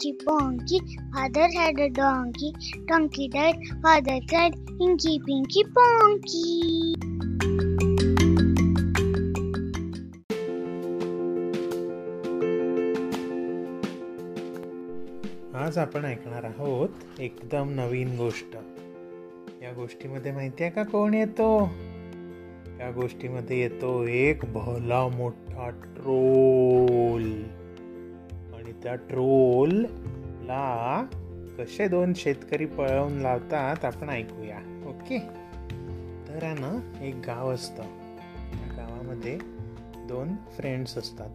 Inky Bonky. Father had a donkey. Donkey died. Father cried, Inky Pinky Ponky. आज आपण ऐकणार आहोत एकदम नवीन गोष्ट या गोष्टीमध्ये माहिती आहे का कोण येतो या गोष्टीमध्ये येतो एक भला मोठा ट्रोल त्या ट्रोलला कसे दोन शेतकरी पळवून लावतात आपण ऐकूया. ओके? तर आहे ना एक गाव असतं. त्या गावामध्ये दोन फ्रेंड्स असतात.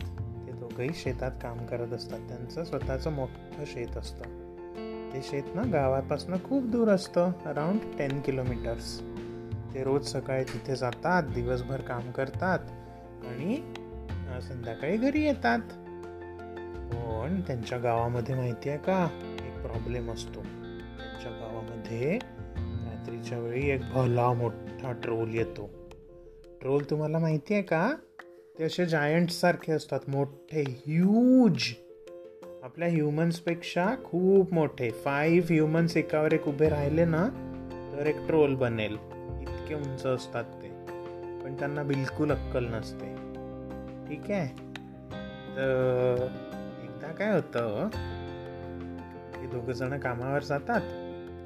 ते दोघंही शेतात काम करत असतात. त्यांचं स्वतःचं मोठं शेत असतं. ते शेत ना गावापासून खूप दूर असतं अराउंड टेन किलोमीटर्स ते रोज सकाळी तिथे जातात दिवसभर काम करतात आणि संध्याकाळी घरी येतात. पण त्यांच्या गावामध्ये माहिती आहे का? एक प्रॉब्लेम असतो. त्यांच्या गावामध्ये रात्रीच्या वेळी एक भला मोठा ट्रोल येतो. ट्रोल तुम्हाला माहिती आहे का? ते असे जायंट्ससारखे असतात मोठे ह्यूज आपल्या ह्युमन्सपेक्षा खूप मोठे. फाईव्ह ह्युमन्स एकावर एक उभे राहिले ना तर एक ट्रोल बनेल. इतके उंच असतात ते. पण त्यांना बिलकुल अक्कल नसते. ठीक आहे? तर एकदा काय होतं? हे दोघ जण कामावर जातात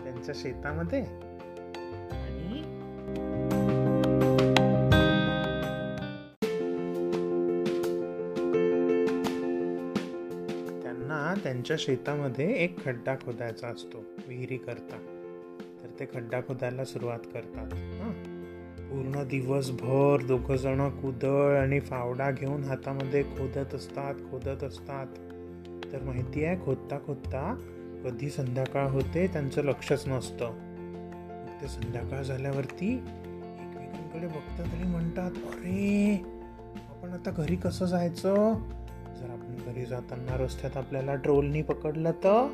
त्यांच्या शेतामध्ये. आणि त्यांना त्यांच्या शेतामध्ये एक खड्डा खोदायचा असतो विहिरी करता. तर ते खड्डा खोदायला सुरुवात करतात. हां. पूर्ण दिवसभर दोघंजणं कुदळ आणि फावडा घेऊन हातामध्ये खोदत असतात खोदत असतात. तर माहिती आहे खोदता खोदता कधी संध्याकाळ होते त्यांचं लक्षच नसतं. मग ते संध्याकाळ झाल्यावरती एकमेकांकडे बघतात आणि म्हणतात अरे आपण आता घरी कसं जायचं? जर आपण घरी जाताना रस्त्यात आपल्याला ट्रोलनी पकडलं तर?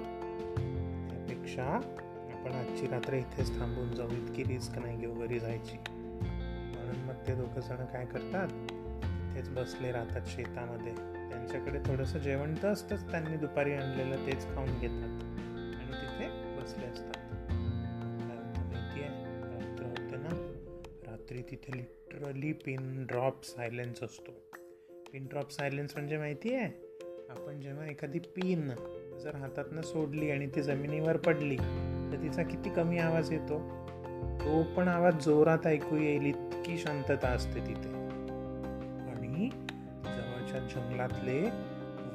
त्यापेक्षा आपण आजची रात्र इथेच थांबून जाऊ इतकी रिस्क नाही घेऊ घरी जायची. म्हणून मग ते दोघं जण काय करतात? तेच बसले राहतात शेतामध्ये. त्यांच्याकडे थोडंसं जेवण तर असतंच त्यांनी दुपारी आणलेलं तेच खाऊन घेतात. आणि तिथे बसले असतात. माहिती आहे रात्र होते ना रात्री तिथे लिटरली पिन ड्रॉप सायलेन्स असतो. पिन ड्रॉप सायलेन्स म्हणजे माहिती आहे आपण जेव्हा एखादी पिन जर हातातनं सोडली आणि ती जमिनीवर पडली तर तिचा किती कमी आवाज येतो? तो पण आवाज जोरात ऐकू येईल इतकी शांतता असते तिथे. अशा जंगलातले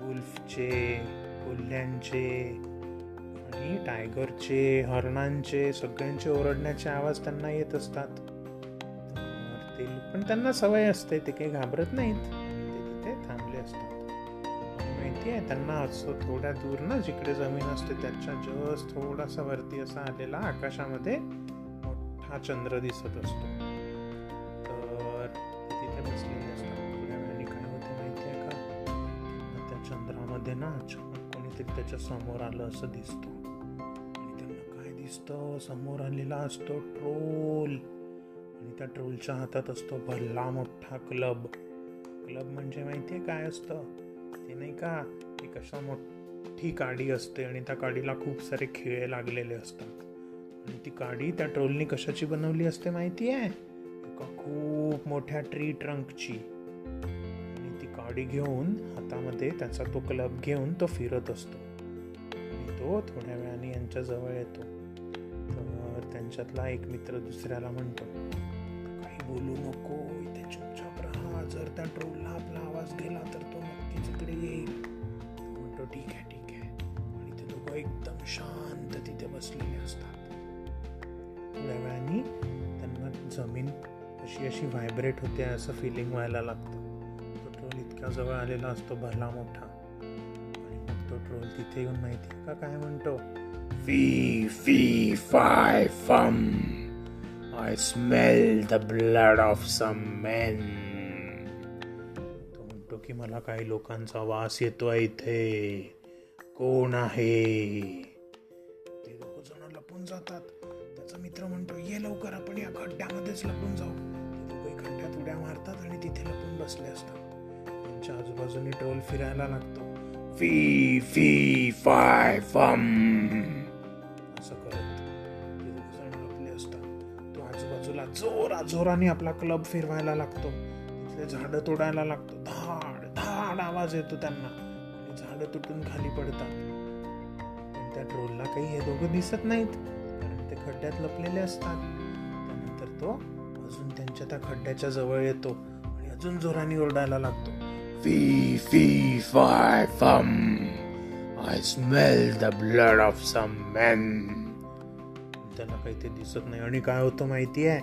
वुल्फचे कोल्ह्यांचे आणि टायगरचे हरणांचे सगळ्यांचे ओरडण्याचे आवाज त्यांना येत असतात. ते पण त्यांना सवय असते ते काही घाबरत नाहीत. ते तिथे थांबले असतात. माहिती आहे त्यांना असं थोड्या दूर ना जिकडे जमीन असते त्याच्या जस थोडासा वरती असा आलेला आकाशामध्ये मोठा चंद्र दिसत असतो. चंद्रामध्ये ना अचानक कोणीतरी त्याच्यासमोर आलं असं दिसतं. आणि त्यांना काय दिसतं? समोर आलेला असतो ट्रोल. आणि त्या ट्रोलच्या हातात असतो भल्ला मोठा क्लब. क्लब म्हणजे माहिती आहे काय असतं? ते नाही का एक अशा मोठी काडी असते आणि त्या काडीला खूप सारे खिळे लागलेले असतात. आणि ती काडी त्या ट्रोलनी कशाची बनवली असते माहिती आहे एका खूप मोठ्या ट्री ट्रंकची गाडी घेऊन हातामध्ये त्याचा तो क्लब घेऊन तो फिरत असतो. तो थोड्या वेळाने यांच्या जवळ येतो. तर त्यांच्यातला एक मित्र दुसऱ्याला म्हणतो काही बोलू नको इथे चुपचाप राहा. जर त्या ट्रोलला आपला आवाज गेला तर तो नक्कीच इकडे येईल. म्हणतो ठीक आहे ठीक आहे. आणि ते दोघं एकदम शांत तिथे बसलेले असतात. थोड्या वेळाने त्यांना जमीन अशी अशी व्हायब्रेट होते असं फिलिंग व्हायला लागतं. तो जवळ आलेला असतो भला मोठा. आणि मग तो ट्रोल तिथे येऊन माहिती आहे का काय म्हणतो? Fee fee fie fum. I smell the blood of some men तो म्हणतो की मला काही लोकांचा वास येतोय इथे. कोण आहे? ते दोघ जण लपून जातात. त्याचा मित्र म्हणतो ये लवकर आपण या खड्ड्यामध्येच लपून जाऊ. ते दोघे खड्ड्यात उड्या मारतात आणि तिथे लपून बसले असतात. त्यांच्या आजूबाजूने ट्रोल फिरायला लागतो. फी फी फाय फम असं करत. लपले असतात तो आजूबाजूला जोरा जोराने आपला क्लब फिरवायला लागतो. तिथले झाडं तोडायला लागतो. धाड धाड आवाज येतो त्यांना. आणि झाडं तुटून खाली पडतात. पण त्या ट्रोलला काही हे दोघं दिसत नाहीत. कारण ते खड्ड्यात लपलेले असतात. त्यानंतर तो अजून त्यांच्या त्या खड्ड्याच्या जवळ येतो. आणि अजून जोराने ओरडायला लागतो. Fee fee fie fum I smell the blood of some men. त्याला काही ते दिसत नाही. आणि काय होतं माहिती आहे?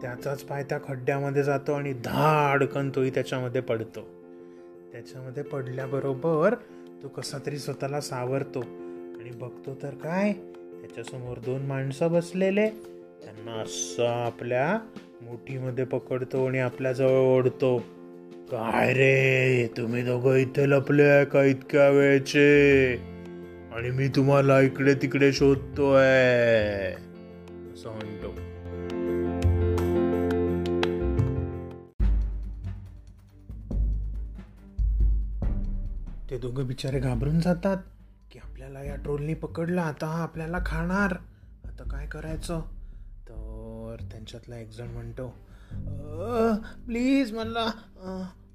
त्याचाच पाय त्या खड्ड्यामध्ये जातो आणि धाडकन तोही त्याच्यामध्ये पडतो. त्याच्यामध्ये पडल्याबरोबर तो कसा तरी स्वतःला सावरतो. आणि बघतो तर काय? त्याच्यासमोर दोन माणसं बसलेले. त्यांना असं आपल्या मुठीमध्ये पकडतो आणि आपल्याजवळ ओढतो. काय रे? तुम्ही दोघं इथे लपले आहे का इतक्या वेळचे? आणि मी तुम्हाला इकडे तिकडे शोधतोय. असं म्हणतो. ते दोघं बिचारे घाबरून जातात की आपल्याला या ट्रोलनी पकडला आता हा आपल्याला खाणार. आता काय करायचं? त्यांच्यातला एक जण म्हणतो प्लीज मला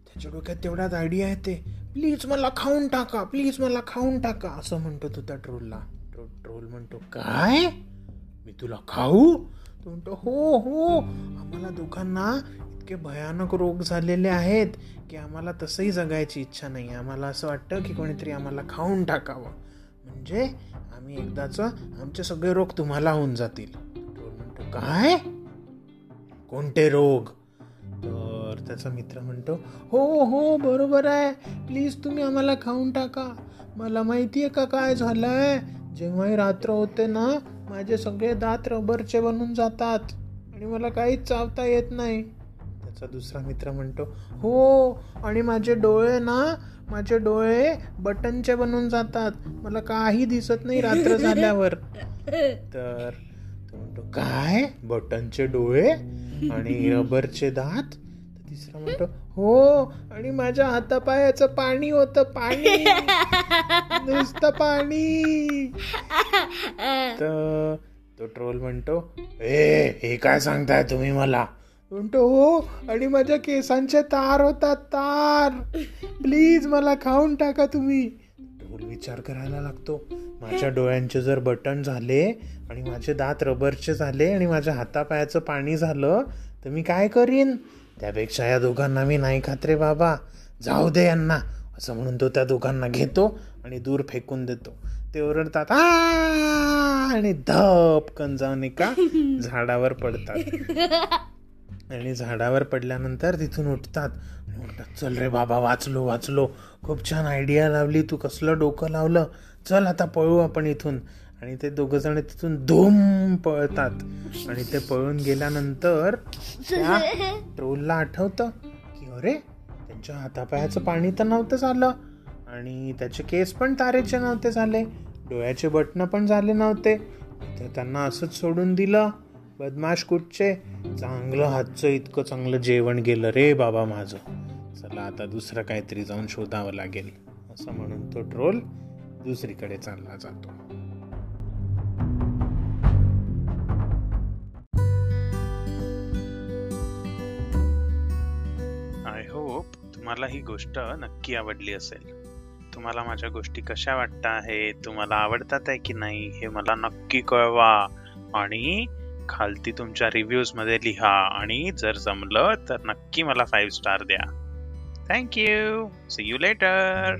त्याच्या डोक्यात तेवढ्याच आयडिया आहे ते. प्लीज मला खाऊन टाका प्लीज मला खाऊन टाका असं म्हणतो तो त्या ट्रोलला ट्रो ट्रोल म्हणतो काय? मी तुला खाऊ? तो म्हणतो हो हो. आम्हाला दोघांना इतके भयानक रोग झालेले आहेत की आम्हाला तसंही जगायची इच्छा नाही. आम्हाला असं वाटतं की कोणीतरी आम्हाला खाऊन टाकावं. म्हणजे आम्ही एकदाचं आमचे सगळे रोग तुम्हाला होऊन जातील. ट्रोल म्हणतो काय? कोणते रोग? तर त्याचा मित्र म्हणतो हो हो बरोबर आहे. प्लीज तुम्ही आम्हाला खाऊन टाका. मला माहिती आहे का काय झालंय? जेव्हाही रात्र होते ना माझे सगळे दात रबरचे बनून जातात आणि मला काहीच चावता येत नाही. त्याचा दुसरा मित्र म्हणतो हो आणि माझे डोळे ना माझे डोळे बटनचे बनून जातात. मला काही दिसत नाही रात्र झाल्यावर. तर तो म्हणतो काय? बटनचे डोळे? आणि रबरचे दात? तिसरा म्हणतो हो आणि माझ्या हातापायाचं पाणी होतं पाणी. नुसतं पाणी. तर तो ट्रोल म्हणतो ए हे काय सांगताय तुम्ही मला? म्हणतो हो आणि माझ्या केसांचे तार होतात तार. प्लीज मला खाऊन टाका तुम्ही. ट्रोल विचार करायला लागतो. माझ्या डोळ्यांचे जर बटन झाले आणि माझे दात रबरचे झाले आणि माझ्या हातापायाचं पाणी झालं तर मी काय करीन? त्यापेक्षा या दोघांना मी नाही खात रे बाबा. जाऊ दे यांना. असं म्हणून तो त्या दोघांना घेतो आणि दूर फेकून देतो. ते ओरडतात "आ!" आणि धपकन जाऊन एका झाडावर पडतात. आणि झाडावर पडल्यानंतर तिथून उठतात. म्हणतात चल रे बाबा वाचलो वाचलो. खूप छान आयडिया लावली तू. कसलं डोकं लावलं? चल आता पळू आपण इथून. आणि ते दोघंजण तिथून धूम पळतात. आणि ते पळून गेल्यानंतर त्या ट्रोलला आठवतं की अरे त्यांच्या हातापायाचं पाणी तर नव्हतं झालं. आणि त्याचे केस पण तारेचे नव्हते झाले. डोळ्याचे बटणं पण झाले नव्हते. तर त्यांना असंच सोडून दिलं. बदमाश कुठचे? चांगलं हातचं इतकं चांगलं जेवण गेलं रे बाबा माझं. चला आता दुसरं काहीतरी जाऊन शोधावं लागेल. असं म्हणून तो ट्रोल दुसरीकडे चालला जातो. आय होप तुम्हाला ही गोष्ट नक्की आवडली असेल. तुम्हाला माझ्या गोष्टी कशा वाटत आहेत तुम्हाला आवडतात आहे की नाही? हे मला नक्की कळवा. आणि खालती तुमच्या रिव्ह्यूजमध्ये लिहा आणि जर जमलं तर नक्की मला फाईव्ह स्टार द्या. Thank you see you later